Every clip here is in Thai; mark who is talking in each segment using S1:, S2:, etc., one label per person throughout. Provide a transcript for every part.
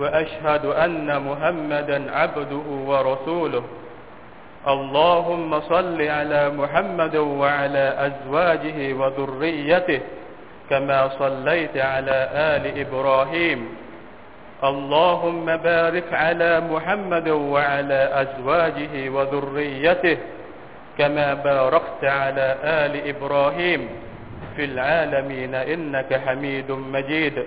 S1: وأشهد أن محمدا عبده ورسوله. اللهم صل على محمد وعلى أزواجه وذريته كما صليت على آل إبراهيم. اللهم بارك على محمد وعلى أزواجه وذريته كما باركت على آل إبراهيم. في العالمين إنك حميد مجيد.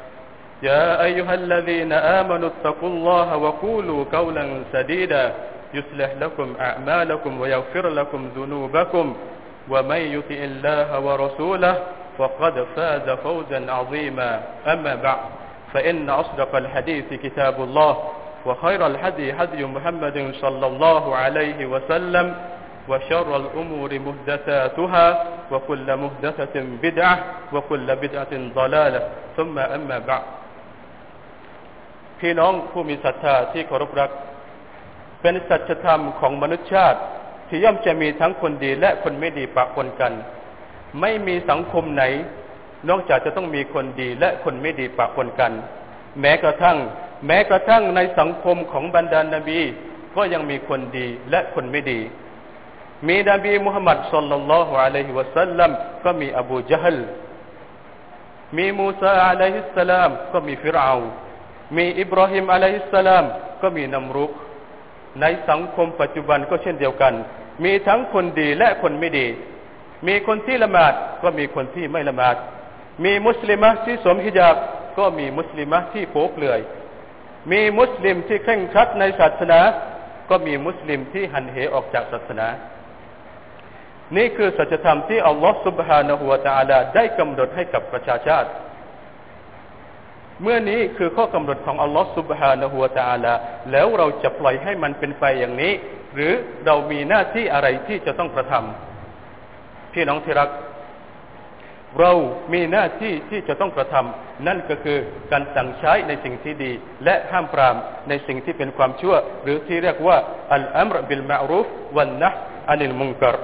S1: يا أيها الذين آمنوا اتقوا الله وقولوا قولا سديدا يصلح لكم أعمالكم ويغفر لكم ذنوبكم ومن يطع الله ورسوله فقد فاز فوزا عظيما. أما بعد فإن أصدق الحديث كتاب الله وخير الهدي هدي محمد صلى الله عليه وسلم وشر الأمور محدثاتها وكل محدثة بدعة وكل بدعة ضلالة. ثم أما بعد พี่น้องผู้มีศรัทธาที่เคารพรัก เป็นสัจธรรมของมนุษยชาติที่ย่อมจะมีทั้งคนดีและคนไม่ดีปะปนกัน ไม่มีสังคมไหน นอกจากจะต้องมีคนดีและคนไม่ดีปะปนกัน แม้กระทั่ง แม้กระทั่งในสังคมของบรรดานาบี ก็ยังมีคนดีและคนไม่ดี มีนบีมุฮัมมัดสุลลัลลอฮุอะลัยฮิวะสัลลัมก็มีอบูจฮัลมีมูซาอะลัยฮิสสลามก็มีฟิรเอา มีอิบราฮิมอะลัยฮิสสลามก็มีนัมรุก ในสังคมปัจจุบันก็เช่นเดียวกัน มีทั้งคนดีและคนไม่ดี มีคนที่ละหมาดก็มีคนที่ไม่ละหมาด มีมุสลิมะที่สวมฮิญาบก็มีมุสลิมะที่โป๊เปลือย มีมุสลิมที่เคร่งครัดในศาสนา ก็มีมุสลิมที่หันเหออกจากศาสนา นี่คือสัจธรรมที่อัลลอฮฺ سبحانه และ تعالى ได้กำหนดให้กับประชาชาติ เมื่อนี้คือข้อกำหนดของอัลลอฮฺสุบฮานะฮูวาตาลาแล้วเราจะปล่อยให้มันเป็นไปอย่างนี้ หรือเรามีหน้าที่อะไรที่จะต้องกระทำพี่น้องที่รัก เรามีหน้าที่ที่จะต้องกระทำนั่นก็คือการสั่งใช้ในสิ่งที่ดี และห้ามปรามในสิ่งที่เป็นความชั่ว หรือที่เรียกว่าอัลอัมรบิลมารุฟวันนะอันิลมุงกร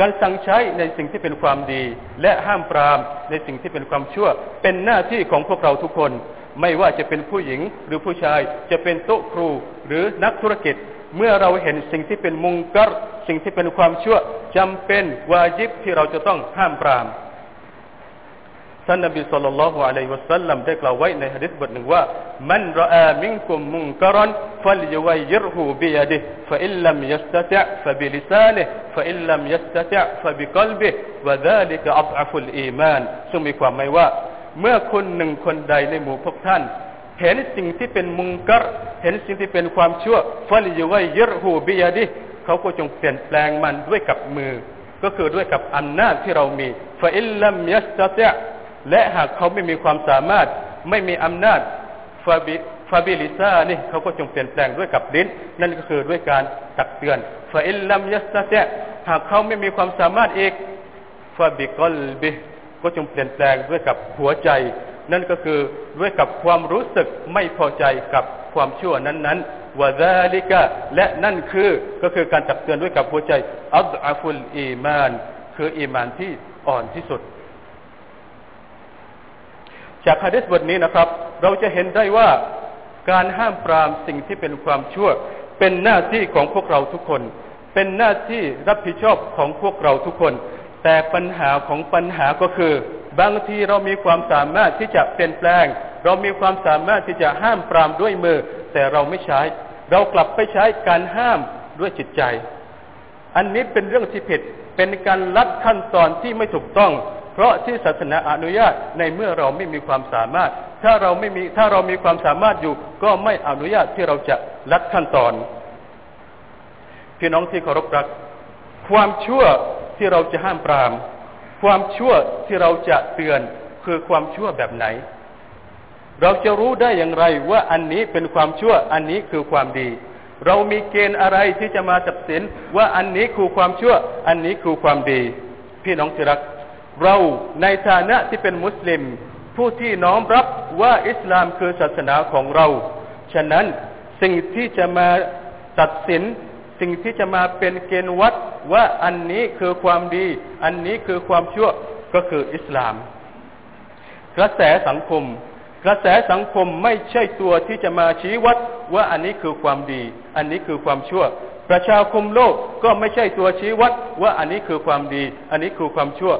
S1: การสั่งใช้ในสิ่งที่เป็นความดี และห้ามปรามในสิ่งที่เป็นความชั่ว เป็นหน้าที่ของพวกเราทุกคน ไม่ว่าจะเป็นผู้หญิงหรือผู้ชายจะเป็นโต๊ะครูหรือนักธุรกิจ เมื่อเราเห็นสิ่งที่เป็นมุงกัรสิ่งที่เป็นความชั่วจำเป็นวาญิบที่เราจะต้องห้ามปราม ท่านนบี صلى الله عليه وسلم ได้กล่าวไว้ในฮะดิษบทหนึ่งว่า من رأى منكم منكرا فليغيره بيده فإن لم يستطع فبلسانه فإن لم يستطع فبقلبه وذلك أضعف الإيمان ซึ่งมีความหมายว่า เมื่อคนหนึ่งคนใดในหมู่พวกท่านเห็นสิ่งที่เป็นมุงกัรเห็นสิ่งที่เป็นความชั่ว فليغيره بيده เขาก็จงเปลี่ยนแปลงมันด้วยกับมือ ก็คือด้วยกับอำนาจที่เรามีفإن لم يستطع และหากเขาไม่มีความสามารถไม่มีอำนาจفب فبلسانه เขาก็จงเปลี่ยนแปลงด้วยกับลิ้นนั่นก็คือด้วยการตักเตือนفإن لم يستطع หากเขาไม่มีความสามารถอีกفبقلبه ก็จงเปลี่ยนแปลงด้วยกับหัวใจ นั่นก็คือด้วยกับความรู้สึกไม่พอใจกับความชั่วนั้นๆวะซาลิกะและนั่นคือก็คือการตักเตือนด้วยกับหัวใจอัลอาฟุลอีมาน คืออีมานที่อ่อนที่สุด จากฮะดิษบทนี้นะครับ เราจะเห็นได้ว่าการห้ามปรามสิ่งที่เป็นความชั่ว เป็นหน้าที่ของพวกเราทุกคน เป็นหน้าที่รับผิดชอบของพวกเราทุกคน แต่ปัญหาของปัญหาก็คือ บางทีเรามีความสามารถที่จะเปลี่ยนแปลง เรามีความสามารถที่จะห้ามปรามด้วยมือ แต่เราไม่ใช้ เรากลับไปใช้การห้ามด้วยจิตใจ อันนี้เป็นเรื่องที่ผิดเป็นการลัดขั้นตอนที่ไม่ถูกต้อง เพราะที่ศาสนาอนุญาตในเมื่อเราไม่มีความสามารถ ถ้าเราไม่มีถ้าเรามีความสามารถอยู่ก็ไม่อนุญาตที่เราจะลัดขั้นตอน พี่น้องที่เคารพรัก ความชั่วที่เราจะห้ามปราม ความชั่วที่เราจะเตือนคือความชั่วแบบไหน เราจะรู้ได้อย่างไรว่าอันนี้เป็นความชั่วอันนี้คือความดี เรามีเกณฑ์อะไรที่จะมาตัดสินว่าอันนี้คือความชั่ว อันนี้คือความดี พี่น้องที่รัก เราในฐานะที่เป็นมุสลิม ผู้ที่น้อมรับว่าอิสลามคือศาสนาของเรา ฉะนั้นสิ่งที่จะมาตัดสิน สิ่งที่จะมาเป็นเกณฑ์วัดว่าอันนี้คือความดี อันนี้คือความชั่วก็คืออิสลาม กระแสสังคม กระแสสังคมไม่ใช่ตัวที่จะมาชี้วัดว่าอันนี้คือความดี อันนี้คือความชั่วประชาคมโลกก็ไม่ใช่ตัวชี้วัดว่าอันนี้คือความดี อันนี้คือความชั่ว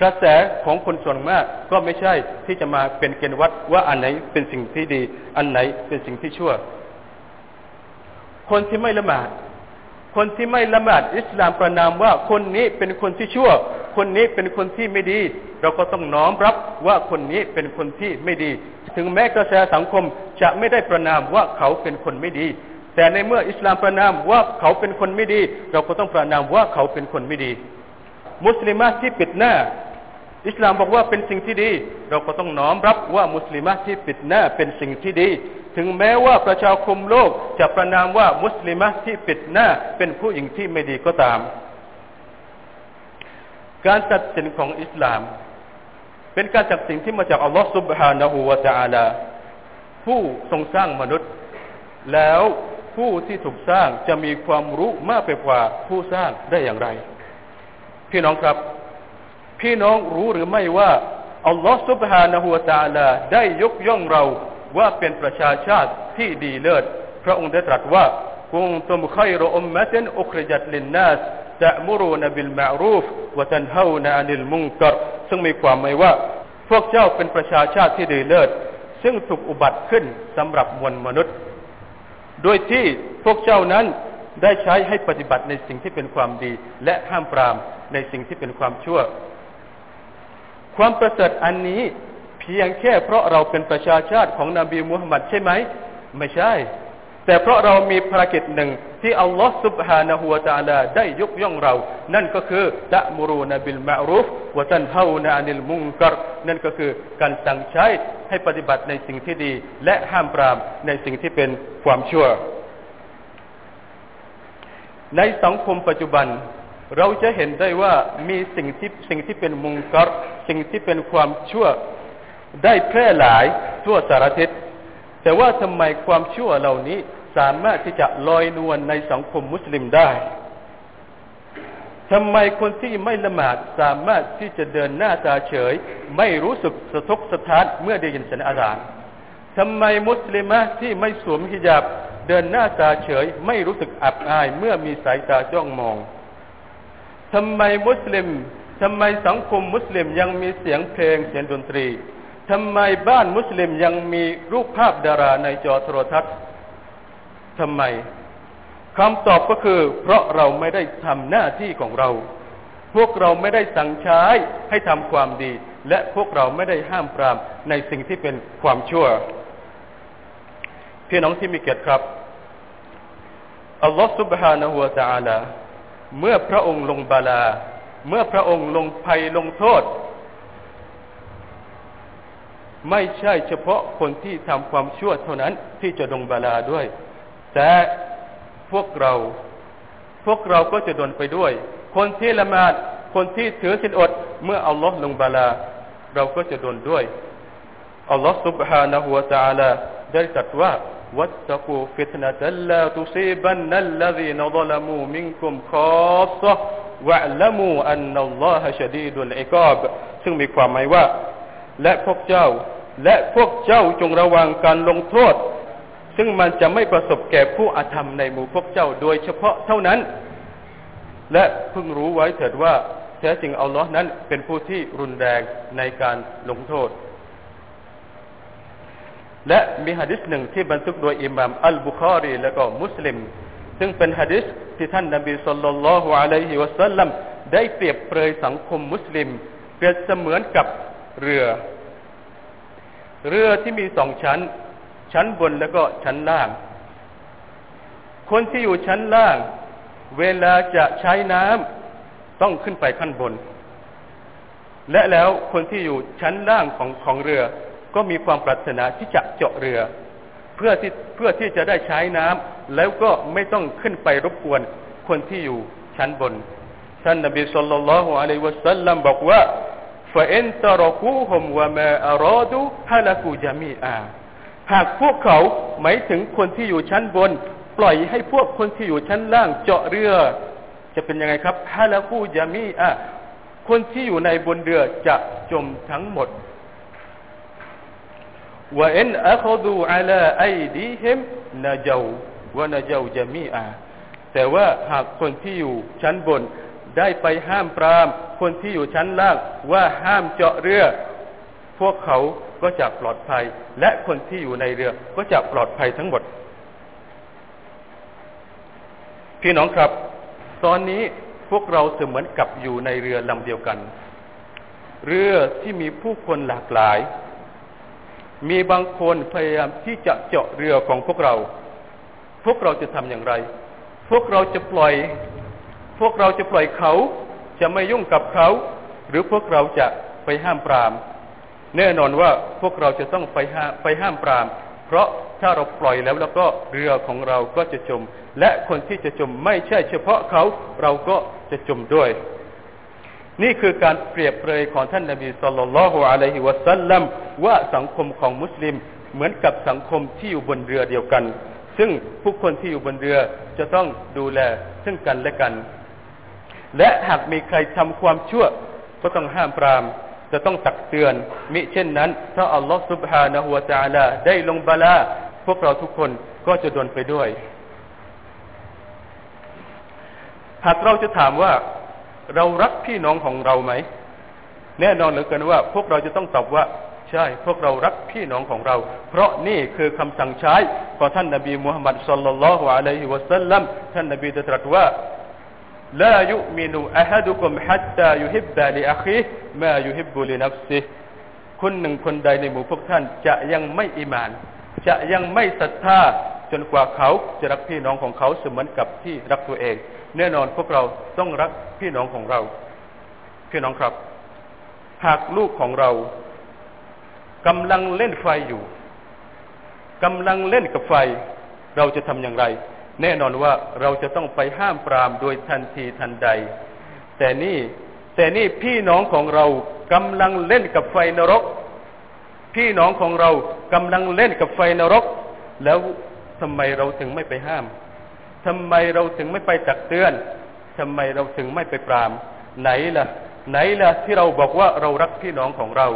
S1: กระแสของคนส่วนมากก็ไม่ใช่ที่จะมาเป็นเกณฑ์วัดว่าอันไหนเป็นสิ่งที่ดี อันไหนเป็นสิ่งที่ชั่ว คนที่ไม่ละหมาด คนที่ไม่ละหมาดอิสลามประนามว่าคนนี้เป็นคนที่ชั่ว คนนี้เป็นคนที่ไม่ดี เราก็ต้องน้อมรับว่าคนนี้เป็นคนที่ไม่ดี ถึงแม้กระแสสังคมจะไม่ได้ประนามว่าเขาเป็นคนไม่ดี แต่ในเมื่ออิสลามประนามว่าเขาเป็นคนไม่ดี เราก็ต้องประนามว่าเขาเป็นคนไม่ดี มุสลิมที่ปิดหน้า อิสลามบอกว่าเป็นสิ่งที่ดี เราก็ต้องน้อมรับว่ามุสลิมที่ปิดหน้าเป็นสิ่งที่ดี ถึงแม้ว่าประชาคมโลกจะประนามว่ามุสลิมที่ปิดหน้าเป็นผู้หญิงที่ไม่ดีก็ตาม การตัดสินของอิสลามเป็นการจากสิ่งที่มาจากอัลลอฮฺ سبحانه และ تعالى ผู้ทรงสร้างมนุษย์ แล้วผู้ที่ถูกสร้างจะมีความรู้มากไปกว่าผู้สร้างได้อย่างไร พี่น้องครับ พี่น้องรู้หรือไม่ว่าอัลลอฮฺสุบฮานะฮูวาตาลาได้ยกย่องเราว่าเป็นประชาชาติที่ดีเลิศพระองค์ได้ตรัสว่ากุงตุมไครอุมมะตินอุคริจัตลินนาสตะมุรูนบิลมารูฟวะตันฮาวนานิลมุงกรซึ่งมีความหมายว่า พวกเจ้าเป็นประชาชาติที่ดีเลิศซึ่งถูกอุบัติขึ้นสำหรับมวลมนุษย์ โดยที่พวกเจ้านั้น ได้ใช้ให้ปฏิบัติในสิ่งที่เป็นความดี และห้ามปรามในสิ่งที่เป็นความชั่ว ความประเสริฐอันนี้เพียงแค่เพราะเราเป็นประชาชาติของนบีมูฮัมมัดใช่ไหม ไม่ใช่ แต่เพราะเรามีภารกิจหนึ่งที่อัลลอฮฺสุบฮานะฮูวะตาลาได้ยกย่องเรา นั่นก็คือตะมุรูนบิลมารุฟวะตันฮาวนานิลมุงกัรนั่นก็คือการสั่งใช้ให้ปฏิบัติในสิ่งที่ดี และห้ามปรามในสิ่งที่เป็นความชั่ว ในสังคมปัจจุบัน เราจะเห็นได้ว่ามีสิ่งที่สิ่งที่เป็นมุงกรสิ่งที่เป็นความชั่วได้แพร่หลายทั่วสารทิศแต่ว่าทำไมความชั่วเหล่านี้สามารถที่จะลอยนวลในสังคมมุสลิมได้ทำไมคนที่ไม่ละหมาดสามารถที่จะเดินหน้าตาเฉย ไม่รู้สึกสะทกสะท้านเมื่อได้ยินเสียงอาจารย์ทำไมมุสลิมะที่ไม่สวมฮิญาบ เดินหน้าตาเฉยไม่รู้สึกอับอายเมื่อมีสายตาจ้องมองทำไมมุสลิมทำไมสังคมมุสลิมยังมีเสียงเพลงเสียงดนตรีทำไมบ้านมุสลิมยังมีรูปภาพดาราในจอโทรทัศน์ทำไมคำตอบก็คือ เพราะเราไม่ได้ทำหน้าที่ของเรา พวกเราไม่ได้สั่งใช้ให้ทำความดี และพวกเราไม่ได้ห้ามปรามในสิ่งที่เป็นความชั่ว พี่น้องที่มีเกียรติครับ อัลลอฮฺ سبحانه และ تعالى เมื่อพระองค์ลงบาลา เมื่อพระองค์ลงภัยลงโทษไม่ใช่เฉพาะคนที่ทำความชั่วเท่านั้นที่จะดงบาลาด้วย แต่พวกเรา พวกเราก็จะโดนไปด้วย คนที่ละหมาด คนที่ถือศีลอด เมื่ออัลลอฮ์ลงบาลา เราก็จะโดนด้วย อัลลอฮ์ سبحانه และ تعالى ได้ตรัสว่า واتقوا فتنة لا تصيبن الذين ظلموا منكم خاصة واعلموا أن الله شديد العقاب ซึ่งมีความหมายว่าและพวกเจ้า และพวกเจ้าจงระวังการลงโทษ ซึ่งมันจะไม่ประสบแก่ผู้อาธรรมในหมู่พวกเจ้าโดยเฉพาะเท่านั้น และพึงรู้ไว้เถิดว่าแท้จริงอัลลอฮ์นั้นเป็นผู้ที่รุนแรงในการลงโทษ และมีหะดิษหนึ่งที่บันทึกโดยอิหม่ามอัลบุคารีและก็มุสลิม ซึ่งเป็นหะดิษที่ท่านนบีสุลต่านละฮ์อะลัยฮิวะสัลลัมได้เปรียบเปรยสังคมมุสลิม เปรียบเสมือนกับเรือ เรือที่มีสองชั้น ชั้นบนแล้วก็ชั้นล่าง คนที่อยู่ชั้นล่าง เวลาจะใช้น้ำต้องขึ้นไปขั้นบน และแล้วคนที่อยู่ชั้นล่างของของเรือ ก็มีความปรารถนาที่จะเจาะเรือ เพื่อที่เพื่อที่จะได้ใช้น้ำแล้วก็ไม่ต้องขึ้นไปรบกวนคนที่อยู่ชั้นบนท่านนบีสุลต่านละฮ์อะลัยวะสัลลัมบอกว่า فإن تركوهم وما أرادوا هلكوا جميعا หากพวกเขาหมายถึงคนที่อยู่ชั้นบน ปล่อยให้พวกคนที่อยู่ชั้นล่างเจาะเรือ จะเป็นยังไงครับฮาลาคูจามีอะคนที่อยู่ในบนเรือจะจมทั้งหมด ว่าอินอัคดูอัลาไอดีฮิมนาเจาววนาเจาจามีอะแต่ว่าหากคนที่อยู่ชั้นบนได้ไปห้ามปราม คนที่อยู่ชั้นล่างว่าห้ามเจาะเรือ พวกเขาก็จะปลอดภัย และคนที่อยู่ในเรือก็จะปลอดภัยทั้งหมด พี่น้องครับ ตอนนี้พวกเราเสมือนกับอยู่ในเรือลำเดียวกัน เรือที่มีผู้คนหลากหลาย มีบางคนพยายามที่จะเจาะเรือของพวกเรา พวกเราจะทำอย่างไร พวกเราจะปล่อย พวกเราจะปล่อยเขา จะไม่ยุ่งกับเขา หรือพวกเราจะไปห้ามปราม แน่นอนว่าพวกเราจะต้องไปห้ามไปห้ามปราม เพราะถ้าเราปล่อยแล้วแล้วก็เรือของเราก็จะจม และคนที่จะจมไม่ใช่เฉพาะเขา เราก็จะจมด้วย นี่คือการเปรียบเปรยของท่านนบีสุลต่านละฮ์อะลัยฮิวะสัลลัมว่าสังคมของมุสลิมเหมือนกับสังคมที่อยู่บนเรือเดียวกัน ซึ่งผู้คนที่อยู่บนเรือจะต้องดูแลซึ่งกันและกัน และหากมีใครทำความชั่วก็ต้องห้ามปราม จะต้องตักเตือน มิเช่นนั้น ถ้าอัลลอฮฺสุบฮานะฮุวาจาลาได้ลงบาลาพวกเราทุกคนก็จะโดนไปด้วย หากเราจะถามว่า เรารักพี่น้องของเราไหม แน่นอนเหลือเกินว่า พวกเราจะต้องตอบว่า ใช่ พวกเรารักพี่น้องของเรา เพราะนี่คือคำสั่งใช้ของท่านนบีมุฮัมมัดสุลลัลลอฮุอะลัยฮิวะสัลลัมท่านนบีได้ตรัสว่า لا يؤمن أحدكم حتى يحب لأخيه ما يحب لنفسه คนหนึ่งคนใดในหมู่พวกท่านจะยังไม่อิมาน จะยังไม่ศรัทธาจนกว่าเขาจะรักพี่น้องของเขาเสมือนกับที่รักตัวเอง แน่นอนพวกเราต้องรักพี่น้องของเรา พี่น้องครับ หากลูกของเรากำลังเล่นไฟอยู่กำลังเล่นกับไฟ เราจะทำอย่างไร แน่นอนว่าเราจะต้องไปห้ามปรามโดยทันทีทันใด แต่นี่แต่นี่พี่น้องของเรากำลังเล่นกับไฟนรก พี่น้องของเรากำลังเล่นกับไฟนรก แล้วทำไมเราถึงไม่ไปห้าม ทำไมเราถึงไม่ไปตักเตือนทำไมเราถึงไม่ไปปราม ไหนล่ะ ไหนล่ะที่เราบอกว่าเรารักพี่น้องของเรา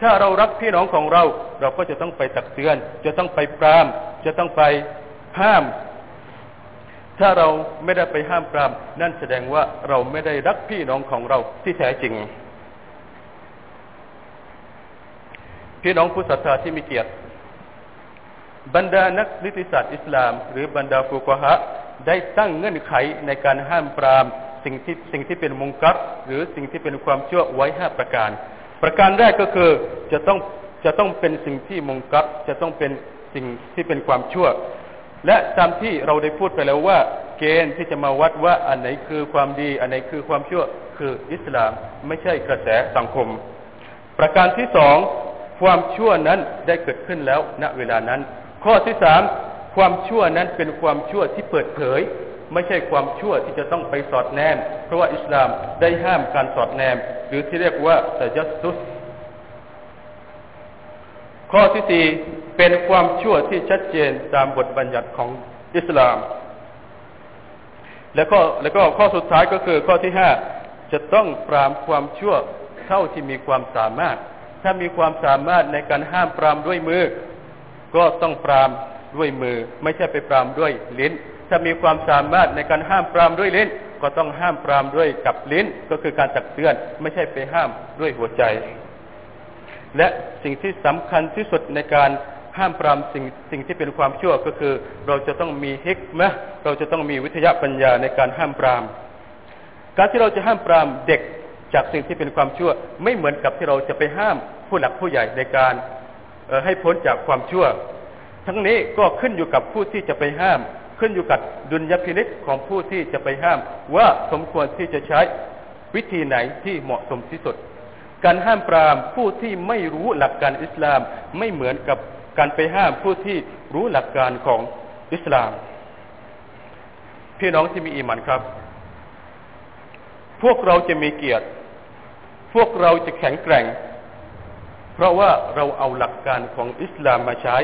S1: ถ้าเรารักพี่น้องของเรา เราก็จะต้องไปตักเตือน จะต้องไปปราม จะต้องไปห้าม ถ้าเราไม่ได้ไปห้ามปราม นั่นแสดงว่าเราไม่ได้รักพี่น้องของเราที่แท้จริง พี่น้องผู้ศรัทธาที่มีเกียรติบรรดานักนิติศาสตร์อิสลาม หรือบรรดาฟุกฮะ ได้ตั้งเงื่อนไขในการห้ามปรามสิ่งที่สิ่งที่เป็นมุงกัดหรือสิ่งที่เป็นความชั่วไว้ห้าประการ ประการแรกก็คือจะต้องจะต้องเป็นสิ่งที่มุงกัดจะต้องเป็นสิ่งที่เป็นความชั่ว และตามที่เราได้พูดไปแล้วว่า เกณฑ์ที่จะมาวัดว่าอันไหนคือความดี อันไหนคือความชั่วคืออิสลามไม่ใช่กระแสสังคม ประการที่สองความชั่วนั้นได้เกิดขึ้นแล้วณเวลานั้น ข้อที่สาม ความชั่วนั้นเป็นความชั่วที่เปิดเผย ไม่ใช่ความชั่วที่จะต้องไปสอดแนม เพราะว่าอิสลามได้ห้ามการสอดแนม หรือที่เรียกว่าตจัสุสข้อที่สี่เป็นความชั่วที่ชัดเจนตามบทบัญญัติของอิสลาม แล้วก็แล้วก็ข้อสุดท้ายก็คือข้อที่ห้าจะต้องปรามความชั่วเท่าที่มีความสามารถ ถ้ามีความสามารถในการห้ามปรามด้วยมือ ก็ต้องปราม ด้วยมือ ไม่ใช่ไปปรามด้วยลิ้น ถ้ามีความสามารถในการห้ามปรามด้วยลิ้น ก็ต้องห้ามปรามด้วยกับลิ้น ก็คือการตักเตือน ไม่ใช่ไปห้ามด้วยหัวใจ และสิ่งที่สำคัญที่สุดในการห้ามปรามสิ่งสิ่งที่เป็นความชั่วก็คือ เราจะต้องมีฮิกมะเราจะต้องมีวิทยาปัญญาในการห้ามปราม การที่เราจะห้ามปรามเด็กจากสิ่งที่เป็นความชั่ว ไม่เหมือนกับที่เราจะไปห้ามผู้หลักผู้ใหญ่ในการให้พ้นจากความชั่ว ทั้งนี้ก็ขึ้นอยู่กับผู้ที่จะไปห้าม ขึ้นอยู่กับดุลยพินิษของผู้ที่จะไปห้าม ว่าสมควรที่จะใช้วิธีไหนที่เหมาะสมที่สุด การห้ามปรามผู้ที่ไม่รู้หลักการอิสลามไม่เหมือนกับการไปห้ามผู้ที่รู้หลักการของอิสลาม พี่น้องที่มีอีมันครับ พวกเราจะมีเกียรติ พวกเราจะแข็งแกร่ง เพราะว่าเราเอาหลักการของอิสลามมาใช้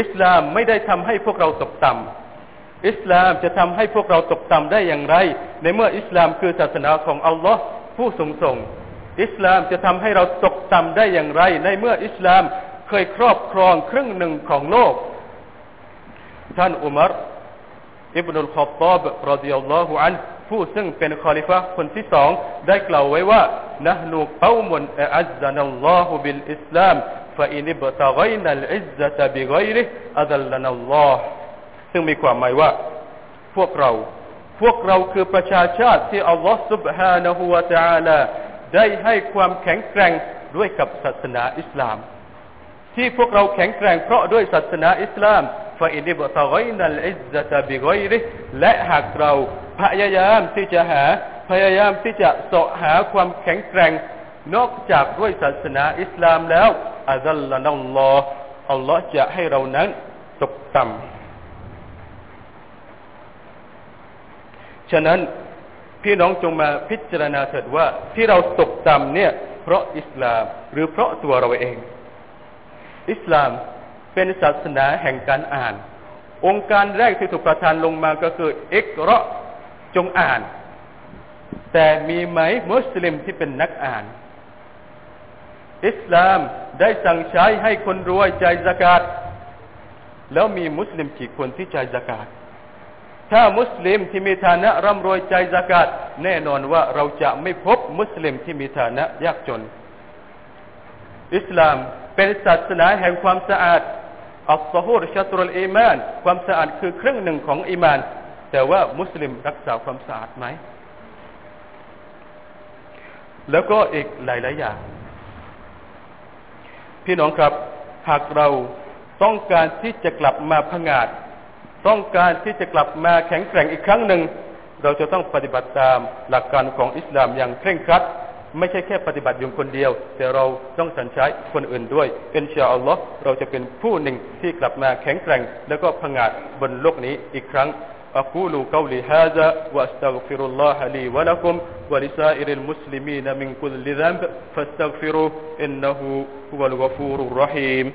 S1: อิสลามไม่ได้ทำให้พวกเราตกต่ำอิสลามจะทำให้พวกเราตกต่ำได้อย่างไร ในเมื่ออิสลามคือศาสนาของอัลลอฮ์ผู้ทรงส่ง อิสลามจะทำให้เราตกต่ำได้อย่างไร ในเมื่ออิสลามเคยครอบครองครึ่งหนึ่งของโลก ท่านอุมารอิบนุลขอบตอบรดิยัลลอฮุอันผู้ซึ่งเป็นคอลิฟะคนที่สองได้กล่าวไว้ว่า نحن قوم أعزنا الله بالإسلام ฟาอินิบตะไกนัลอิซซะตบิไกริอัลลันัลลอฮ์ซึ่งมีความหมายว่า พวกเรา พวกเราคือประชาชาติที่อัลลอฮ์ سبحانه และ تعالى ได้ให้ความแข็งแกร่งด้วยกับศาสนาอิสลามที่พวกเราแข็งแกร่งเพราะด้วยศาสนาอิสลามฟาอินิบตะไกนัลอิซซะตบิไกริและหากเราพยายามที่จะหาพยายามที่จะเสาะหาความแข็งแกร่งนอกจากด้วยศาสนาอิสลามแล้ว อัลลอฮ์นัลลอฮ์อัลลอฮ์จะให้เรานั้นตกต่ำฉะนั้นพี่น้องจงมาพิจารณาเถิดว่าที่เราตกต่ำเนี่ย เพราะอิสลามหรือเพราะตัวเราเอง อิสลามเป็นศาสนาแห่งการอ่าน องค์การแรกที่ถูกประทานลงมาก็คือเอกราะจงอ่าน แต่มีไหมมุสลิมที่เป็นนักอ่าน อิสลามได้สั่งใช้ให้คนรวยจ่ายสกาดแล้วมีมุสลิมกี่คนที่จ่ายสกาดถ้ามุสลิมที่มีฐานะร่ำรวยใจสกาดแน่นอนว่าเราจะไม่พบมุสลิมที่มีฐานะยากจน อิสลามเป็นศาสนาแห่งความสะอาดอัลซฮูรชัตรุลอีมาน ความสะอาดคือครึ่งหนึ่งของอีมาน แต่ว่ามุสลิมรักษาความสะอาดไหม แล้วก็อีกหลาย ๆ อย่าง พี่น้องครับ หากเราต้องการที่จะกลับมาพงาด ต้องการที่จะกลับมาแข็งแกร่งอีกครั้งหนึ่ง เราจะต้องปฏิบัติตามหลักการของอิสลามอย่างเคร่งครัด ไม่ใช่แค่ปฏิบัติอยู่คนเดียว แต่เราต้องสัญใช้คนอื่นด้วยอินชาอัลลอฮ์เราจะเป็นผู้หนึ่งที่กลับมาแข็งแกร่ง แล้วก็ผงาดบนโลกนี้อีกครั้ง أقول قولي هذا وأستغفر الله لي ولكم ولسائر المسلمين من كل ذنب فاستغفروه إنه هو الغفور الرحيم.